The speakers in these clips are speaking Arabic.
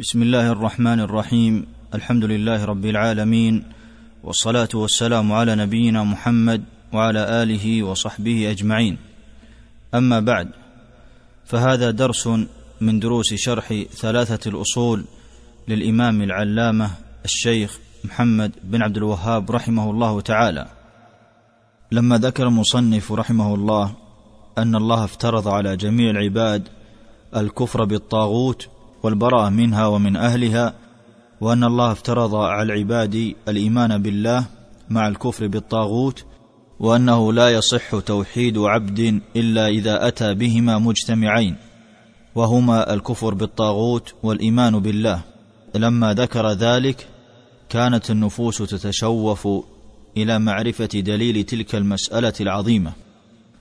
بسم الله الرحمن الرحيم الحمد لله رب العالمين والصلاه والسلام على نبينا محمد وعلى اله وصحبه اجمعين اما بعد فهذا درس من دروس شرح ثلاثة الاصول للامام العلامه الشيخ محمد بن عبد الوهاب رحمه الله تعالى لما ذكر المصنف رحمه الله ان الله افترض على جميع العباد الكفر بالطاغوت والبراءة منها ومن أهلها وأن الله افترض على العباد الإيمان بالله مع الكفر بالطاغوت وأنه لا يصح توحيد عبد إلا إذا أتى بهما مجتمعين وهما الكفر بالطاغوت والإيمان بالله. لما ذكر ذلك كانت النفوس تتشوف إلى معرفة دليل تلك المسألة العظيمة.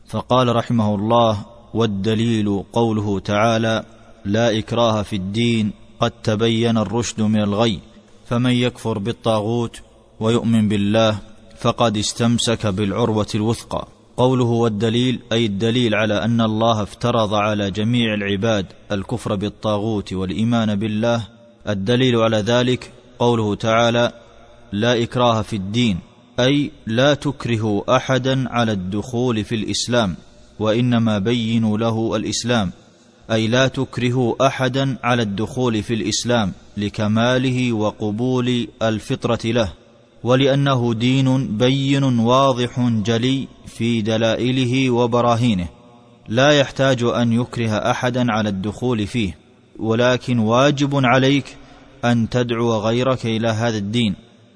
فقال رحمه الله والدليل قوله تعالى لا إكراه في الدين قد تبين الرشد من الغي. فمن يكفر بالطاغوت ويؤمن بالله فقد استمسك بالعروة الوثقى. قوله والدليل أي الدليل على أن الله افترض على جميع العباد الكفر بالطاغوت والإيمان بالله الدليل على ذلك قوله تعالى لا إكراه في الدين أي لا تكرهوا أحدا على الدخول في الإسلام وإنما بينوا له الإسلام. أي لا تكرهوا أحدا على الدخول في الإسلام لكماله وقبول الفطرة له ولأنه دين بين واضح جلي في دلائله وبراهينه. لا يحتاج أن يكره أحدا على الدخول فيه ولكن واجب عليك أن تدعو غيرك إلى هذا الدين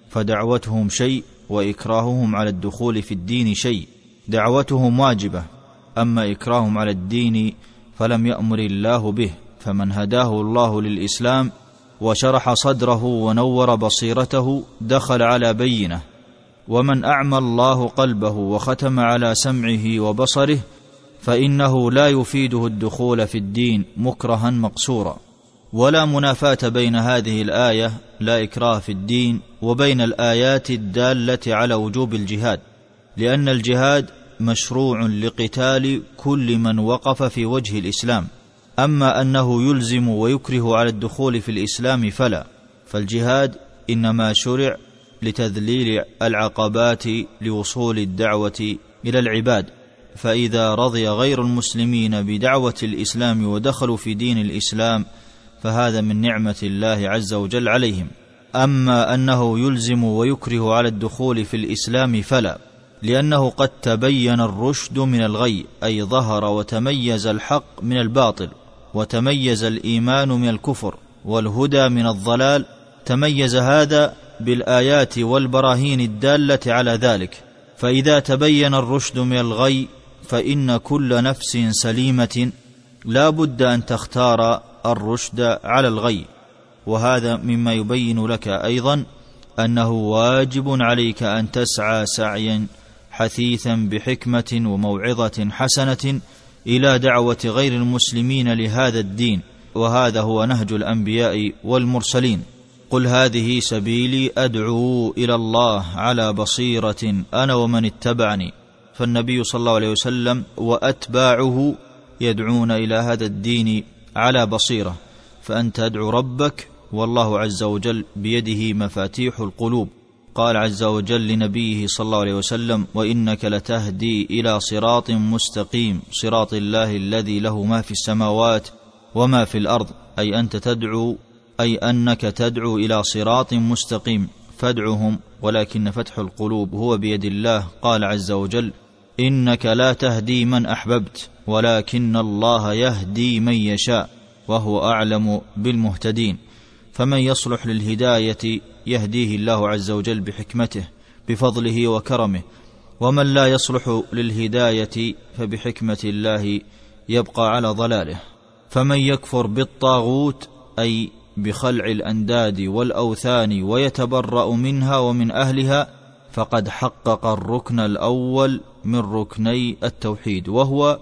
فدعوتهم شيء وإكراههم على الدخول في الدين شيء دعوتهم واجبة أما إكراههم على الدين فلم يأمر الله به فمن هداه الله للإسلام وشرح صدره ونور بصيرته دخل على بينة. ومن أعمى الله قلبه وختم على سمعه وبصره فإنه لا يفيده الدخول في الدين مكرها مقصورا. ولا منافاة بين هذه الآية لا إكراه في الدين وبين الآيات الدالة على وجوب الجهاد. لأن الجهاد مشروع لقتال كل من وقف في وجه الإسلام. أما أنه يلزم ويكره على الدخول في الإسلام فلا. فالجهاد إنما شرع لتذليل العقبات لوصول الدعوة إلى العباد. فإذا رضي غير المسلمين بدعوة الإسلام ودخلوا في دين الإسلام فهذا من نعمة الله عز وجل عليهم. أما أنه يلزم ويكره على الدخول في الإسلام فلا. لأنه قد تبين الرشد من الغي أي ظهر وتميز الحق من الباطل وتميز الإيمان من الكفر والهدى من الضلال تميز هذا بالآيات والبراهين الدالة على ذلك. فإذا تبين الرشد من الغي فإن كل نفس سليمة لا بد أن تختار الرشد على الغي. وهذا مما يبين لك أيضا أنه واجب عليك أن تسعى سعيا حثيثا بحكمة وموعظة حسنة إلى دعوة غير المسلمين لهذا الدين وهذا هو نهج الأنبياء والمرسلين. قل هذه سبيلي أدعو إلى الله على بصيرة أنا ومن اتبعني. فالنبي صلى الله عليه وسلم وأتباعه يدعون إلى هذا الدين على بصيرة. فأنت أدعو ربك والله عز وجل بيده مفاتيح القلوب. قال عز وجل لنبيه صلى الله عليه وسلم وإنك لتهدي إلى صراط مستقيم صراط الله الذي له ما في السماوات وما في الأرض أي أنت تدعو أي أنك تدعو إلى صراط مستقيم فادعهم ولكن فتح القلوب هو بيد الله قال عز وجل إنك لا تهدي من أحببت ولكن الله يهدي من يشاء وهو أعلم بالمهتدين. فمن يصلح للهداية يهديه الله عز وجل بحكمته بفضله وكرمه. ومن لا يصلح للهداية فبحكمة الله يبقى على ضلاله. فمن يكفر بالطاغوت أي بخلع الأنداد والأوثان ويتبرأ منها ومن أهلها فقد حقق الركن الأول من ركني التوحيد وهو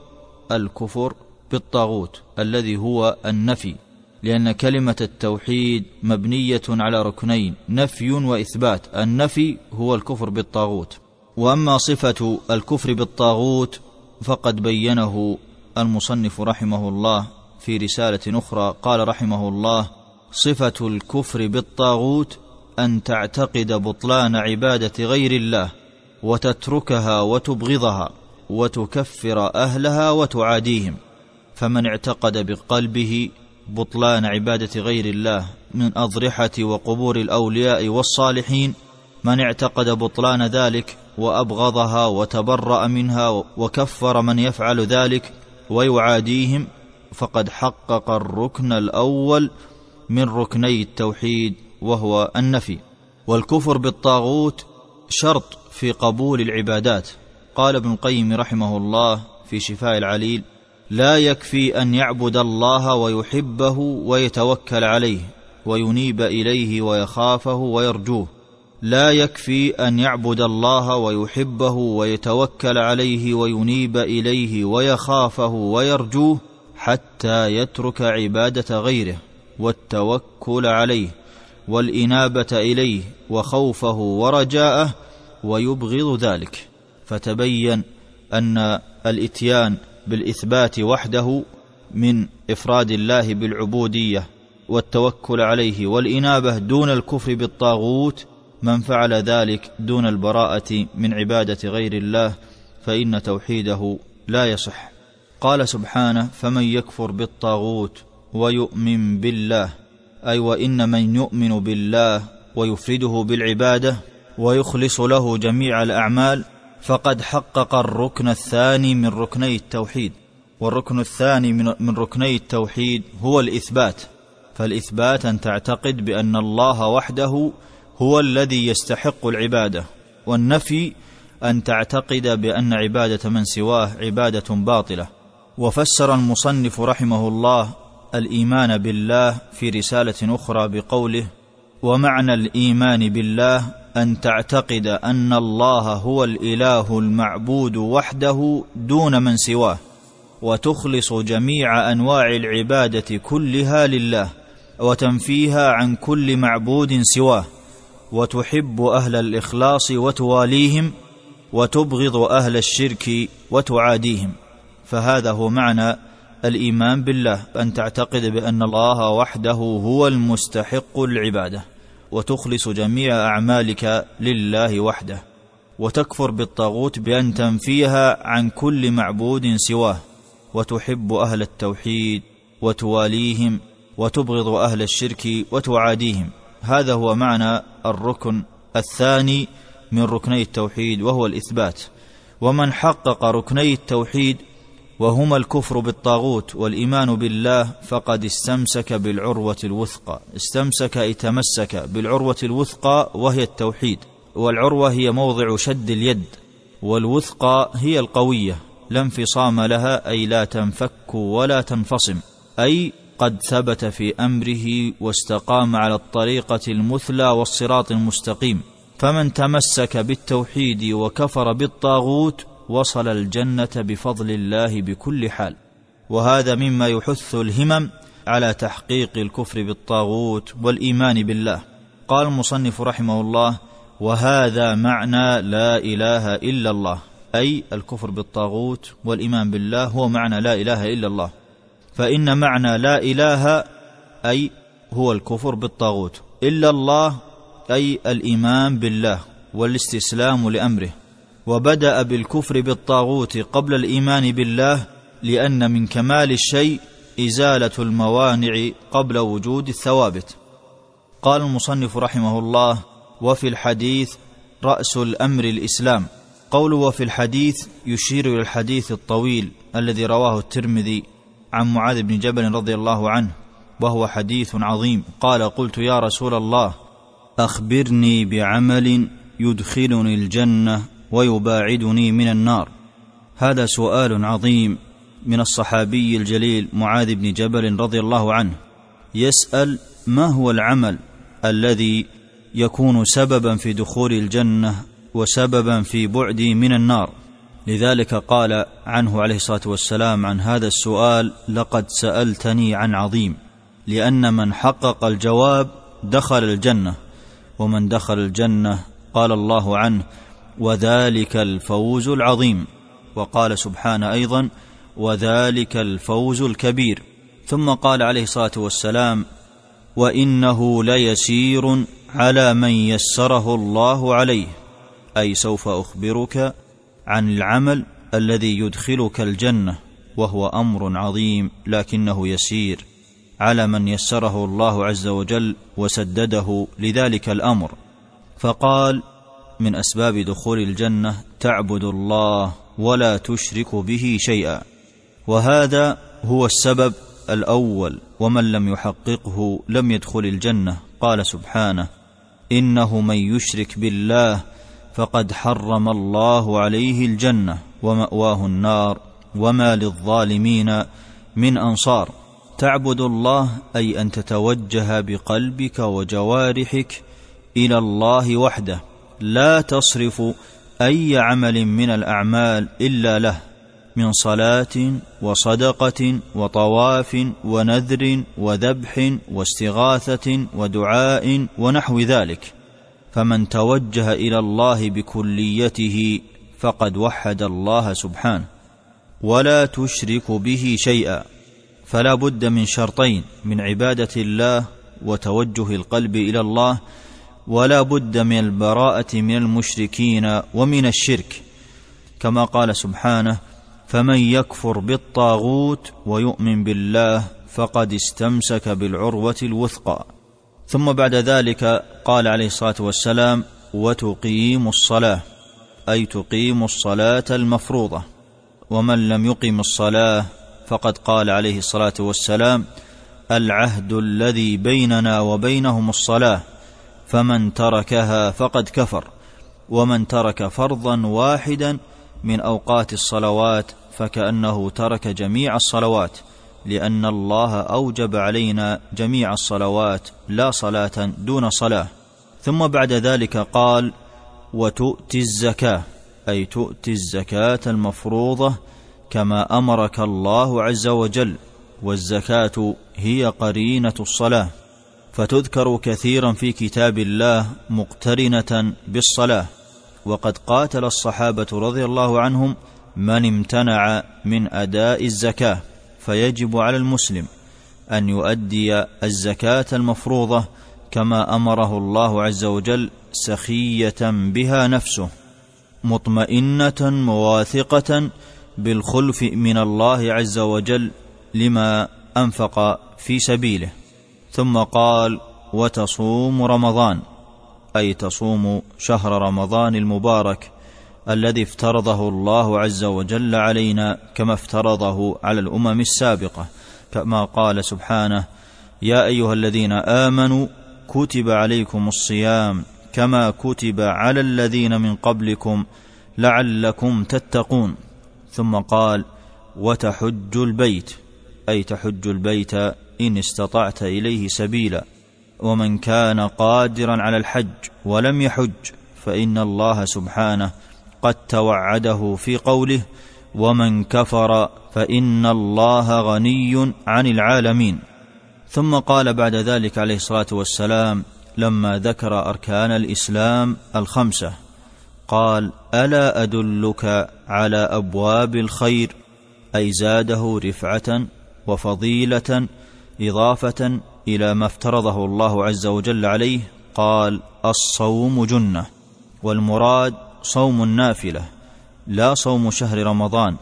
الكفر بالطاغوت الذي هو النفي. لأن كلمة التوحيد مبنية على ركنين نفي وإثبات. النفي هو الكفر بالطاغوت. وأما صفة الكفر بالطاغوت فقد بينه المصنف رحمه الله في رسالة أخرى. قال رحمه الله صفة الكفر بالطاغوت أن تعتقد بطلان عبادة غير الله وتتركها وتبغضها وتكفر أهلها وتعاديهم. فمن اعتقد بقلبه بطلان عبادة غير الله من أضرحة وقبور الأولياء والصالحين من اعتقد بطلان ذلك وأبغضها وتبرأ منها وكفر من يفعل ذلك ويعاديهم فقد حقق الركن الأول من ركني التوحيد وهو النفي. والكفر بالطاغوت شرط في قبول العبادات. قال ابن القيم رحمه الله في شفاء العليل لا يكفي أن يعبد الله ويحبه ويتوكل عليه وينيب إليه ويخافه ويرجوه. لا يكفي أن يعبد الله ويحبه ويتوكل عليه وينيب إليه ويخافه ويرجوه حتى يترك عبادة غيره والتوكل عليه والإنابة إليه وخوفه ورجاءه ويبغض ذلك. فتبين أن الإتيان بالإثبات وحده من إفراد الله بالعبودية والتوكل عليه والإنابة دون الكفر بالطاغوت من فعل ذلك دون البراءة من عبادة غير الله فإن توحيده لا يصح. قال سبحانه فمن يكفر بالطاغوت ويؤمن بالله أي وإن من يؤمن بالله ويفرده بالعبادة ويخلص له جميع الأعمال فقد حقق الركن الثاني من ركني التوحيد والركن الثاني من ركني التوحيد هو الإثبات. فالإثبات أن تعتقد بأن الله وحده هو الذي يستحق العبادة والنفي أن تعتقد بأن عبادة من سواه عبادة باطلة. وفسر المصنف رحمه الله الإيمان بالله في رسالة أخرى بقوله ومعنى الإيمان بالله أن تعتقد أن الله هو الإله المعبود وحده دون من سواه وتخلص جميع أنواع العبادة كلها لله وتنفيها عن كل معبود سواه وتحب أهل الإخلاص وتواليهم وتبغض أهل الشرك وتعاديهم. فهذا هو معنى الإيمان بالله أن تعتقد بأن الله وحده هو المستحق العبادة. وتخلص جميع أعمالك لله وحده وتكفر بالطاغوت بأن تنفيها عن كل معبود سواه وتحب أهل التوحيد وتواليهم وتبغض أهل الشرك وتعاديهم. هذا هو معنى الركن الثاني من ركني التوحيد وهو الإثبات. ومن حقق ركني التوحيد وهما الكفر بالطاغوت والإيمان بالله فقد استمسك بالعروة الوثقى. استمسك أي تمسك بالعروة الوثقى وهي التوحيد. والعروة هي موضع شد اليد. والوثقى هي القوية. لا انفصام لها أي لا تنفك ولا تنفصم. أي قد ثبت في أمره واستقام على الطريقة المثلى والصراط المستقيم. فمن تمسك بالتوحيد وكفر بالطاغوت وصل الجنة بفضل الله بكل حال. وهذا مما يحث الهمم على تحقيق الكفر بالطاغوت والإيمان بالله. قال المصنف رحمه الله وهذا معنى لا إله إلا الله. أي الكفر بالطاغوت والإيمان بالله هو معنى لا إله إلا الله. فإن معنى لا إله أي هو الكفر بالطاغوت. إلا الله أي الإيمان بالله والاستسلام لأمره. وبدأ بالكفر بالطاغوت قبل الإيمان بالله لأن من كمال الشيء إزالة الموانع قبل وجود الثوابت. قال المصنف رحمه الله وفي الحديث رأس الأمر الإسلام. قوله وفي الحديث يشير إلى الحديث الطويل الذي رواه الترمذي عن معاذ بن جبل رضي الله عنه وهو حديث عظيم. قال قلت يا رسول الله أخبرني بعمل يدخلني الجنة ويباعدني من النار. هذا سؤال عظيم من الصحابي الجليل معاذ بن جبل رضي الله عنه. يسأل ما هو العمل الذي يكون سببا في دخول الجنة وسببا في بعدي من النار؟ لذلك قال عنه عليه الصلاة والسلام عن هذا السؤال لقد سألتني عن عظيم لأن من حقق الجواب دخل الجنة ومن دخل الجنة قال الله عنه وذلك الفوز العظيم. وقال سبحانه أيضا وذلك الفوز الكبير. ثم قال عليه الصلاة والسلام وإنه ليسير على من يسره الله عليه. أي سوف أخبرك عن العمل الذي يدخلك الجنة وهو أمر عظيم لكنه يسير على من يسره الله عز وجل وسدده لذلك الأمر. فقال من أسباب دخول الجنة تعبد الله ولا تشرك به شيئا. وهذا هو السبب الأول ومن لم يحققه لم يدخل الجنة. قال سبحانه إنه من يشرك بالله فقد حرم الله عليه الجنة ومأواه النار وما للظالمين من أنصار. تعبد الله أي أن تتوجه بقلبك وجوارحك إلى الله وحده. لا تصرف أي عمل من الأعمال إلا له من صلاة وصدقة وطواف ونذر وذبح واستغاثة ودعاء ونحو ذلك. فمن توجه إلى الله بكليته فقد وحد الله سبحانه ولا تشرك به شيئا. فلا بد من شرطين من عبادة الله وتوجه القلب إلى الله ولا بد من البراءة من المشركين ومن الشرك. كما قال سبحانه فمن يكفر بالطاغوت ويؤمن بالله فقد استمسك بالعروة الوثقى ثم بعد ذلك قال عليه الصلاة والسلام وتقيم الصلاة أي تقيم الصلاة المفروضة. ومن لم يقم الصلاة فقد قال عليه الصلاة والسلام العهد الذي بيننا وبينهم الصلاة فمن تركها فقد كفر ومن ترك فرضا واحدا من أوقات الصلوات فكأنه ترك جميع الصلوات لأن الله أوجب علينا جميع الصلوات لا صلاة دون صلاة. ثم بعد ذلك قال وتؤتي الزكاة أي تؤتي الزكاة المفروضة كما أمرك الله عز وجل والزكاة هي قرينة الصلاة. فتذكر كثيرا في كتاب الله مقترنة بالصلاة وقد قاتل الصحابة رضي الله عنهم من امتنع من أداء الزكاة فيجب على المسلم أن يؤدي الزكاة المفروضة كما أمره الله عز وجل سخية بها نفسه مطمئنة مواثقة بالخلف من الله عز وجل لما أنفق في سبيله. ثم قال وتصوم رمضان أي تصوم شهر رمضان المبارك الذي افترضه الله عز وجل علينا كما افترضه على الأمم السابقة كما قال سبحانه يا أيها الذين آمنوا كتب عليكم الصيام كما كتب على الذين من قبلكم لعلكم تتقون. ثم قال وتحج البيت أي تحج البيت إن استطعت إليه سبيلا ومن كان قادرا على الحج ولم يحج فإن الله سبحانه قد توعده في قوله ومن كفر فإن الله غني عن العالمين ثم قال بعد ذلك عليه الصلاة والسلام لما ذكر أركان الإسلام الخمسة قال ألا أدلك على أبواب الخير أي زاده رفعة وفضيلة إضافة إلى ما افترضه الله عز وجل عليه قال الصوم جنة والمراد صوم النافلة لا صوم شهر رمضان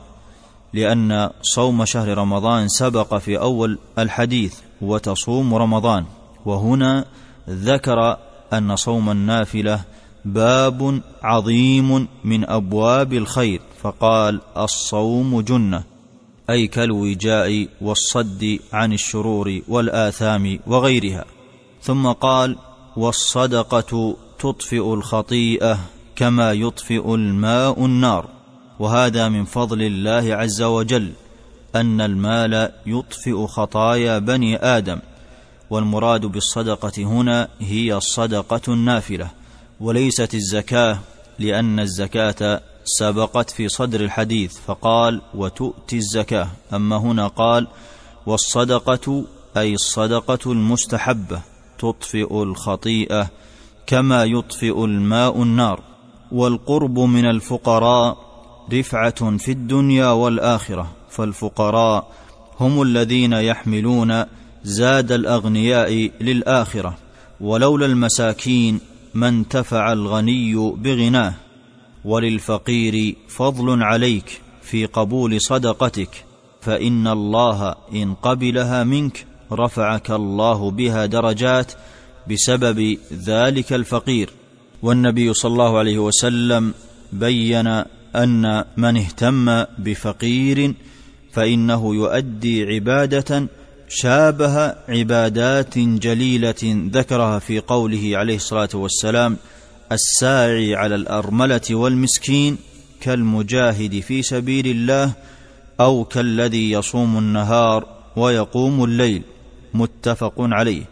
لأن صوم شهر رمضان سبق في أول الحديث وتصوم رمضان وهنا ذكر أن صوم النافلة باب عظيم من أبواب الخير فقال الصوم جنة أي كالوجاء والصد عن الشرور والآثام وغيرها. ثم قال والصدقة تطفئ الخطيئة كما يطفئ الماء النار. وهذا من فضل الله عز وجل أن المال يطفئ خطايا بني آدم. والمراد بالصدقة هنا هي الصدقة النافلة وليست الزكاة لأن الزكاة سبقت في صدر الحديث فقال وتؤتي الزكاة. أما هنا قال والصدقة أي الصدقة المستحبة تطفئ الخطيئة كما يطفئ الماء النار والقرب من الفقراء رفعة في الدنيا والآخرة فالفقراء هم الذين يحملون زاد الأغنياء للآخرة ولولا المساكين ما انتفع الغني بغناه. وللفقير فضل عليك في قبول صدقتك فإن الله إن قبلها منك رفعك الله بها درجات بسبب ذلك الفقير. والنبي صلى الله عليه وسلم بين أن من اهتم بفقير فإنه يؤدي عبادة شابه عبادات جليلة ذكرها في قوله عليه الصلاة والسلام الساعي على الأرملة والمسكين كالمجاهد في سبيل الله أو كالذي يصوم النهار ويقوم الليل متفق عليه.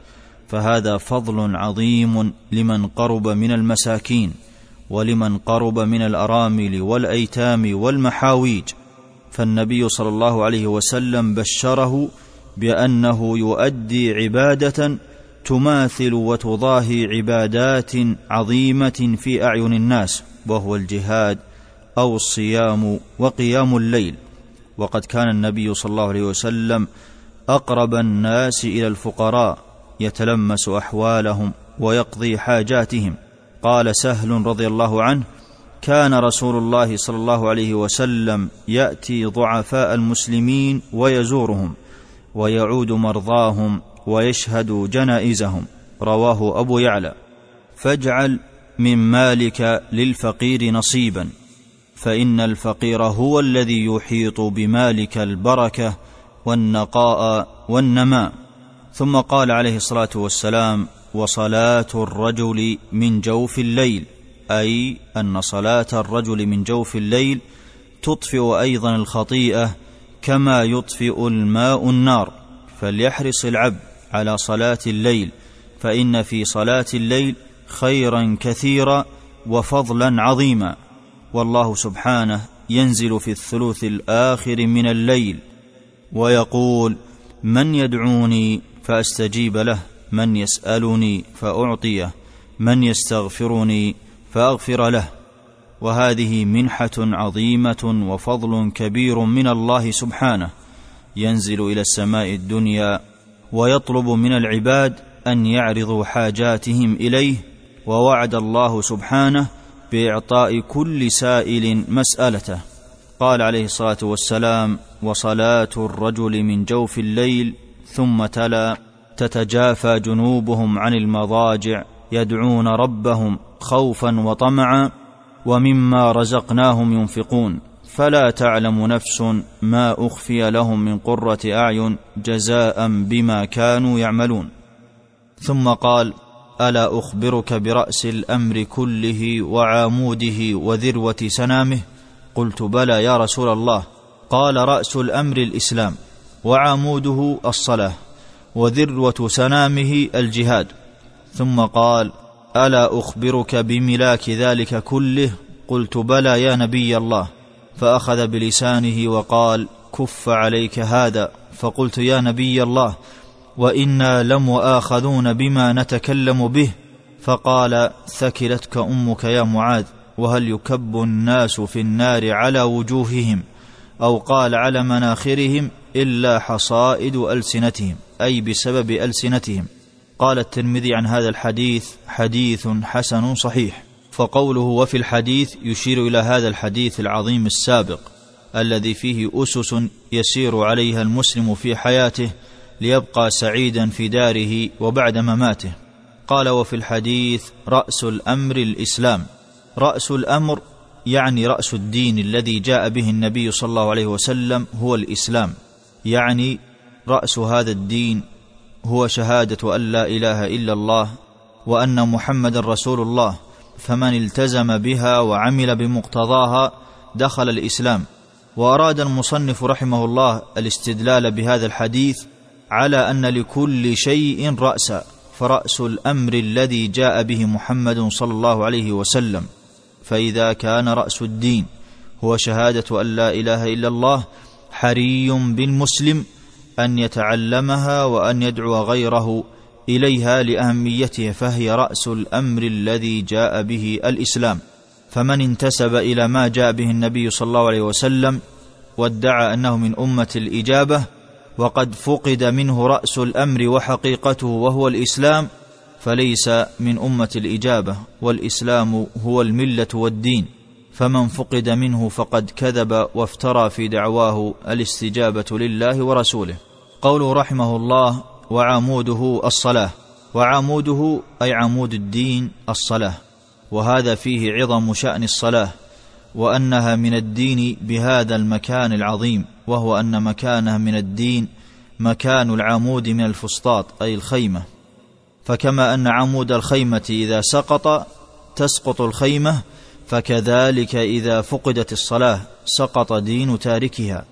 فهذا فضل عظيم لمن قرب من المساكين ولمن قرب من الأرامل والأيتام والمحاويج. فالنبي صلى الله عليه وسلم بشره بأنه يؤدي عبادة تماثل وتضاهي عبادات عظيمة في أعين الناس وهو الجهاد أو الصيام وقيام الليل. وقد كان النبي صلى الله عليه وسلم أقرب الناس إلى الفقراء يتلمس أحوالهم ويقضي حاجاتهم. قال سهل رضي الله عنه كان رسول الله صلى الله عليه وسلم يأتي ضعفاء المسلمين ويزورهم ويعود مرضاهم ويشهد جنائزهم. رواه أبو يعلى. فاجعل من مالك للفقير نصيبا. فإن الفقير هو الذي يحيط بمالك البركة والنقاء والنماء. ثم قال عليه الصلاة والسلام وصلاة الرجل من جوف الليل. أي أن صلاة الرجل من جوف الليل تطفئ أيضا الخطيئة كما يطفئ الماء النار. فليحرص العبد على صلاة الليل فإن في صلاة الليل خيرا كثيرا وفضلا عظيما. والله سبحانه ينزل في الثلث الآخر من الليل ويقول من يدعوني فأستجيب له من يسألني فأعطيه من يستغفرني فأغفر له. وهذه منحة عظيمة وفضل كبير من الله سبحانه ينزل إلى السماء الدنيا ويطلب من العباد أن يعرضوا حاجاتهم إليه ووعد الله سبحانه بإعطاء كل سائل مسألته. قال عليه الصلاة والسلام وصلاة الرجل من جوف الليل ثم تلا تتجافى جنوبهم عن المضاجع يدعون ربهم خوفا وطمعا ومما رزقناهم ينفقون. فلا تعلم نفس ما أخفي لهم من قرة أعين جزاء بما كانوا يعملون. ثم قال ألا أخبرك برأس الأمر كله وعاموده وذروة سنامه؟ قلت بلى يا رسول الله. قال رأس الأمر الإسلام وعاموده الصلاة وذروة سنامه الجهاد. ثم قال ألا أخبرك بملاك ذلك كله؟ قلت بلى يا نبي الله. فأخذ بلسانه وقال كف عليك هذا. فقلت يا نبي الله وإنا لمؤاخذون بما نتكلم به. فقال ثكلتك أمك يا معاذ وهل يكب الناس في النار على وجوههم؟ أو قال على مناخرهم إلا حصائد ألسنتهم أي بسبب ألسنتهم. قال الترمذي عن هذا الحديث حديث حسن صحيح. فقوله وفي الحديث يشير إلى هذا الحديث العظيم السابق الذي فيه أسس يسير عليها المسلم في حياته ليبقى سعيدا في داره وبعد مماته. قال وفي الحديث رأس الأمر الإسلام. رأس الأمر يعني رأس الدين الذي جاء به النبي صلى الله عليه وسلم هو الإسلام. يعني رأس هذا الدين هو شهادة أن لا إله إلا الله وأن محمدا رسول الله. فمن التزم بها وعمل بمقتضاها دخل الإسلام. وأراد المصنف رحمه الله الاستدلال بهذا الحديث على أن لكل شيء راسا فرأس الأمر الذي جاء به محمد صلى الله عليه وسلم. فإذا كان رأس الدين هو شهادة أن لا إله إلا الله حري بالمسلم أن يتعلمها وأن يدعو غيره إليها لاهميتها فهي رأس الأمر الذي جاء به الإسلام. فمن انتسب إلى ما جاء به النبي صلى الله عليه وسلم وادعى أنه من أمة الإجابة وقد فقد منه رأس الأمر وحقيقته وهو الإسلام فليس من أمة الإجابة والإسلام هو الملة والدين. فمن فقد منه فقد كذب وافترى في دعواه الاستجابة لله ورسوله. قوله رحمه الله وعموده الصلاة وعموده أي عمود الدين الصلاة وهذا فيه عظم شأن الصلاة وأنها من الدين بهذا المكان العظيم وهو أن مكانها من الدين مكان العمود من الفسطاط أي الخيمة. فكما أن عمود الخيمة إذا سقط تسقط الخيمة فكذلك إذا فقدت الصلاة سقط دين تاركها.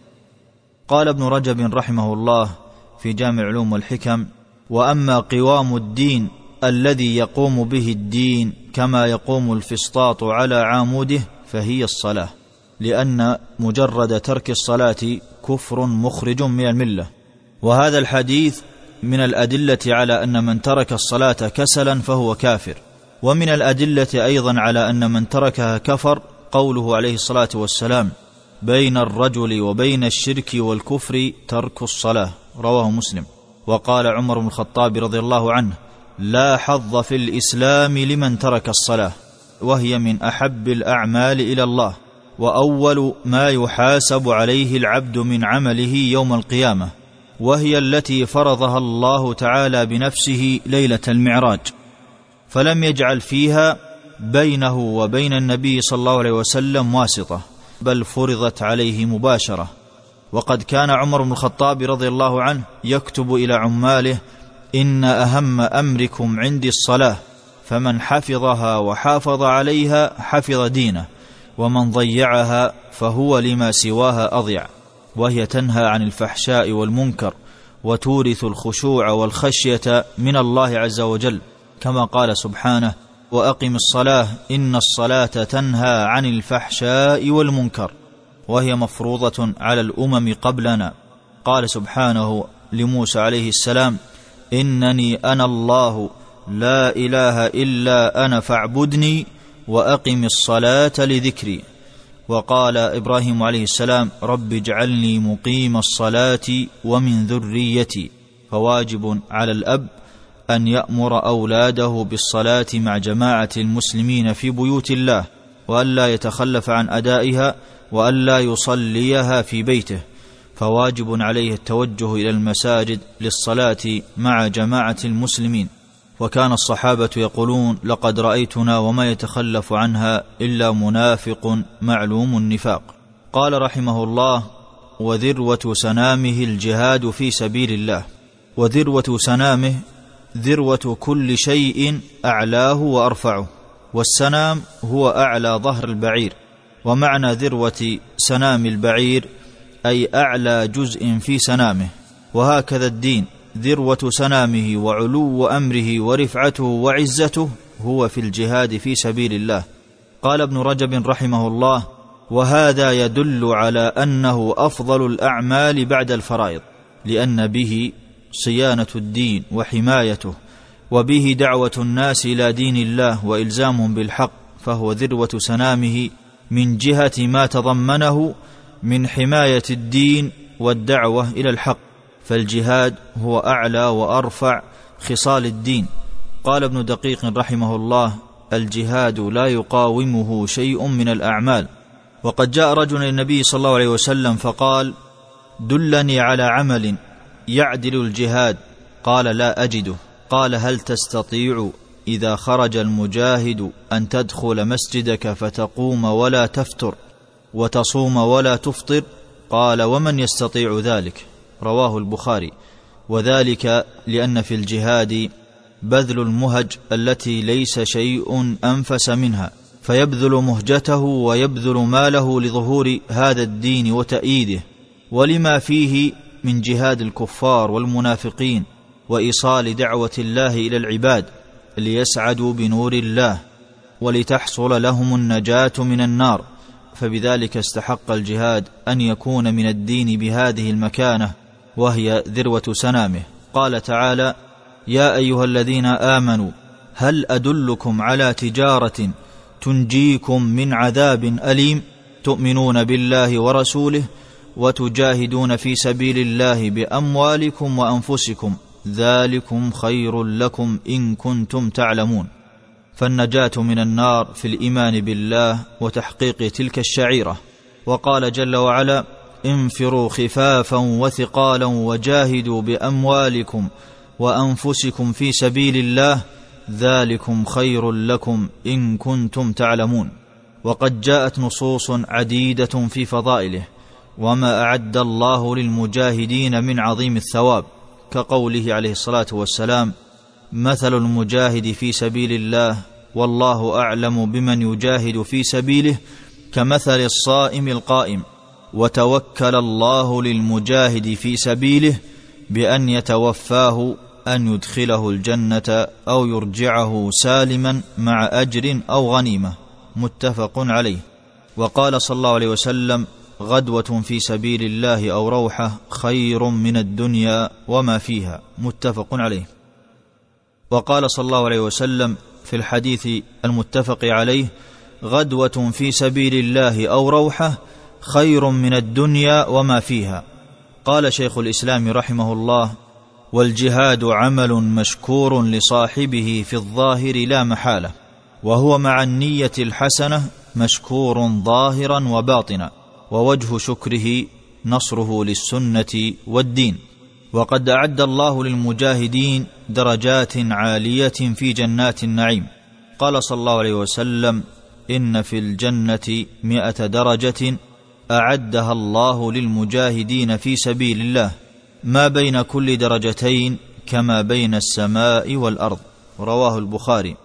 قال ابن رجب رحمه الله في جامع العلوم والحكم وأما قوام الدين الذي يقوم به الدين كما يقوم الفسطاط على عاموده فهي الصلاة لأن مجرد ترك الصلاة كفر مخرج من الملة. وهذا الحديث من الأدلة على أن من ترك الصلاة كسلا فهو كافر. ومن الأدلة أيضا على أن من تركها كفر قوله عليه الصلاة والسلام بين الرجل وبين الشرك والكفر ترك الصلاة. رواه مسلم. وقال عمر بن الخطاب رضي الله عنه لا حظ في الإسلام لمن ترك الصلاة وهي من أحب الأعمال إلى الله وأول ما يحاسب عليه العبد من عمله يوم القيامة وهي التي فرضها الله تعالى بنفسه ليلة المعراج. فلم يجعل فيها بينه وبين النبي صلى الله عليه وسلم واسطة بل فرضت عليه مباشرة. وقد كان عمر بن الخطاب رضي الله عنه يكتب إلى عماله إن أهم أمركم عندي الصلاة فمن حفظها وحافظ عليها حفظ دينه ومن ضيعها فهو لما سواها أضيع. وهي تنهى عن الفحشاء والمنكر وتورث الخشوع والخشية من الله عز وجل. كما قال سبحانه وأقم الصلاة إن الصلاة تنهى عن الفحشاء والمنكر. وهي مفروضة على الأمم قبلنا. قال سبحانه لموسى عليه السلام إنني أنا الله لا إله إلا أنا فاعبدني وأقم الصلاة لذكري. وقال إبراهيم عليه السلام رب اجعلني مقيم الصلاة ومن ذريتي. فواجب على الأب أن يأمر أولاده بالصلاة مع جماعة المسلمين في بيوت الله والا يتخلف عن أدائها والا يصليها في بيته فواجب عليه التوجه إلى المساجد للصلاة مع جماعة المسلمين. وكان الصحابة يقولون لقد رأيتنا وما يتخلف عنها إلا منافق معلوم النفاق قال رحمه الله وذروة سنامه الجهاد في سبيل الله وذروة سنامه ذروة كل شيء أعلاه وأرفعه والسنام هو أعلى ظهر البعير ومعنى ذروة سنام البعير أي أعلى جزء في سنامه. وهكذا الدين ذروة سنامه وعلو أمره ورفعته وعزته هو في الجهاد في سبيل الله. قال ابن رجب رحمه الله وهذا يدل على أنه أفضل الأعمال بعد الفرائض لأن به صيانة الدين وحمايته وبه دعوة الناس إلى دين الله وإلزامهم بالحق فهو ذروة سنامه من جهة ما تضمنه من حماية الدين والدعوة إلى الحق فالجهاد هو أعلى وأرفع خصال الدين. قال ابن دقيق رحمه الله الجهاد لا يقاومه شيء من الأعمال. وقد جاء رجل إلى النبي صلى الله عليه وسلم فقال دلني على عمل يعدل الجهاد. قال لا أجده. قال هل تستطيع إذا خرج المجاهد أن تدخل مسجدك فتقوم ولا تفتر وتصوم ولا تفطر. قال ومن يستطيع ذلك؟ رواه البخاري. وذلك لأن في الجهاد بذل المهج التي ليس شيء أنفس منها فيبذل مهجته ويبذل ماله لظهور هذا الدين وتأييده. ولما فيه من جهاد الكفار والمنافقين وإيصال دعوة الله إلى العباد ليسعدوا بنور الله ولتحصل لهم النجاة من النار فبذلك استحق الجهاد أن يكون من الدين بهذه المكانة وهي ذروة سنامه. قال تعالى يا أيها الذين آمنوا هل أدلكم على تجارة تنجيكم من عذاب أليم؟ تؤمنون بالله ورسوله وتجاهدون في سبيل الله بأموالكم وأنفسكم. ذلكم خير لكم إن كنتم تعلمون. فالنجاة من النار في الإيمان بالله وتحقيق تلك الشعيرة. وقال جل وعلا انفروا خفافا وثقالا وجاهدوا بأموالكم وأنفسكم في سبيل الله ذلكم خير لكم إن كنتم تعلمون. وقد جاءت نصوص عديدة في فضائله وما أعد الله للمجاهدين من عظيم الثواب. كقوله عليه الصلاة والسلام مثل المجاهد في سبيل الله والله أعلم بمن يجاهد في سبيله كمثل الصائم القائم وتوكل الله للمجاهد في سبيله بأن يتوفاه أن يدخله الجنة أو يرجعه سالما مع أجر أو غنيمة. متفق عليه. وقال صلى الله عليه وسلم غدوة في سبيل الله أو روحة خير من الدنيا وما فيها. متفق عليه. وقال صلى الله عليه وسلم في الحديث المتفق عليه غدوة في سبيل الله أو روحة خير من الدنيا وما فيها. قال شيخ الإسلام رحمه الله والجهاد عمل مشكور لصاحبه في الظاهر لا محالة وهو مع النية الحسنة مشكور ظاهرا وباطنا. ووجه شكره نصره للسنة والدين. وقد أعد الله للمجاهدين درجات عالية في جنات النعيم. قال صلى الله عليه وسلم إن في الجنة مائه درجة أعدها الله للمجاهدين في سبيل الله. ما بين كل درجتين كما بين السماء والأرض. رواه البخاري.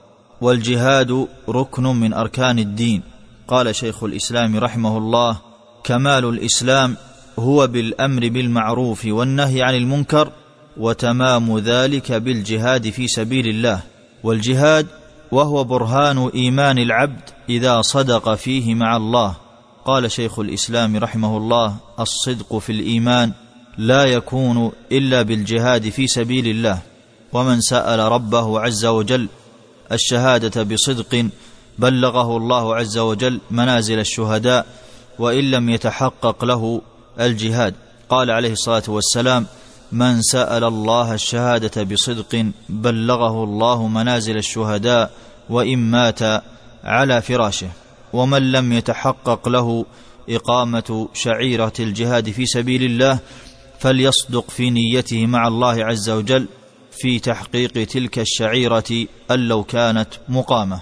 والجهاد ركن من أركان الدين. قال شيخ الإسلام رحمه الله كمال الإسلام هو بالأمر بالمعروف والنهي عن المنكر وتمام ذلك بالجهاد في سبيل الله. والجهاد وهو برهان إيمان العبد إذا صدق فيه مع الله. قال شيخ الإسلام رحمه الله الصدق في الإيمان لا يكون إلا بالجهاد في سبيل الله. ومن سأل ربه عز وجل الشهادة بصدق بلغه الله عز وجل منازل الشهداء وإن لم يتحقق له الجهاد. قال عليه الصلاة والسلام من سأل الله الشهادة بصدق بلغه الله منازل الشهداء وإن مات على فراشه. ومن لم يتحقق له إقامة شعيرة الجهاد في سبيل الله فليصدق في نيته مع الله عز وجل في تحقيق تلك الشعيرة أن لو كانت مقامة.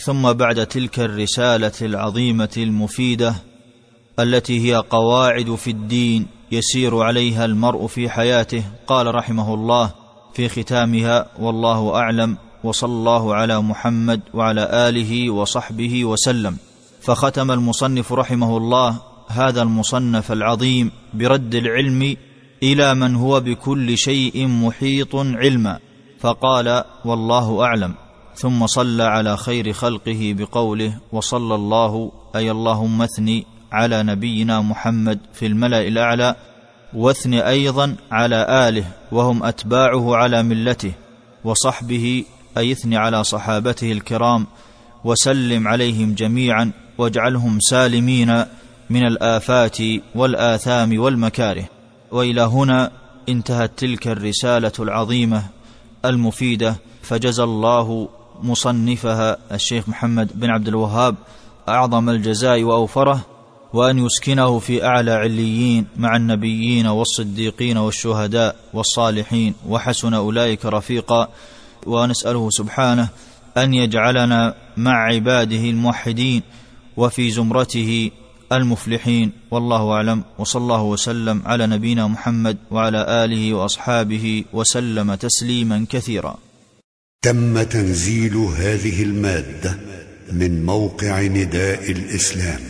ثم بعد تلك الرسالة العظيمة المفيدة التي هي قواعد في الدين يسير عليها المرء في حياته قال رحمه الله في ختامها والله أعلم وصلى الله على محمد وعلى آله وصحبه وسلم فختم المصنف رحمه الله هذا المصنف العظيم برد العلم إلى من هو بكل شيء محيط علما فقال والله أعلم ثم صلى على خير خلقه بقوله وصلى الله أي اللهم اثني على نبينا محمد في الملأ الأعلى واثن أيضا على آله وهم أتباعه على ملته وصحبه أي اثن على صحابته الكرام وسلم عليهم جميعا واجعلهم سالمين من الآفات والآثام والمكاره. وإلى هنا انتهت تلك الرسالة العظيمة المفيدة فجزى الله مصنفها الشيخ محمد بن عبد الوهاب أعظم الجزاء وأوفره. وأن يسكنه في أعلى عليين مع النبيين والصديقين والشهداء والصالحين وحسن أولئك رفيقا. ونسأله سبحانه أن يجعلنا مع عباده الموحدين وفي زمرته المفلحين. والله أعلم. وصلى الله وسلم على نبينا محمد وعلى آله وأصحابه وسلم تسليما كثيرا. تم تنزيل هذه المادة من موقع نداء الإسلام.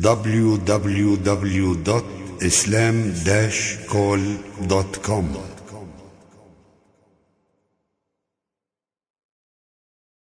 www.islam-call.com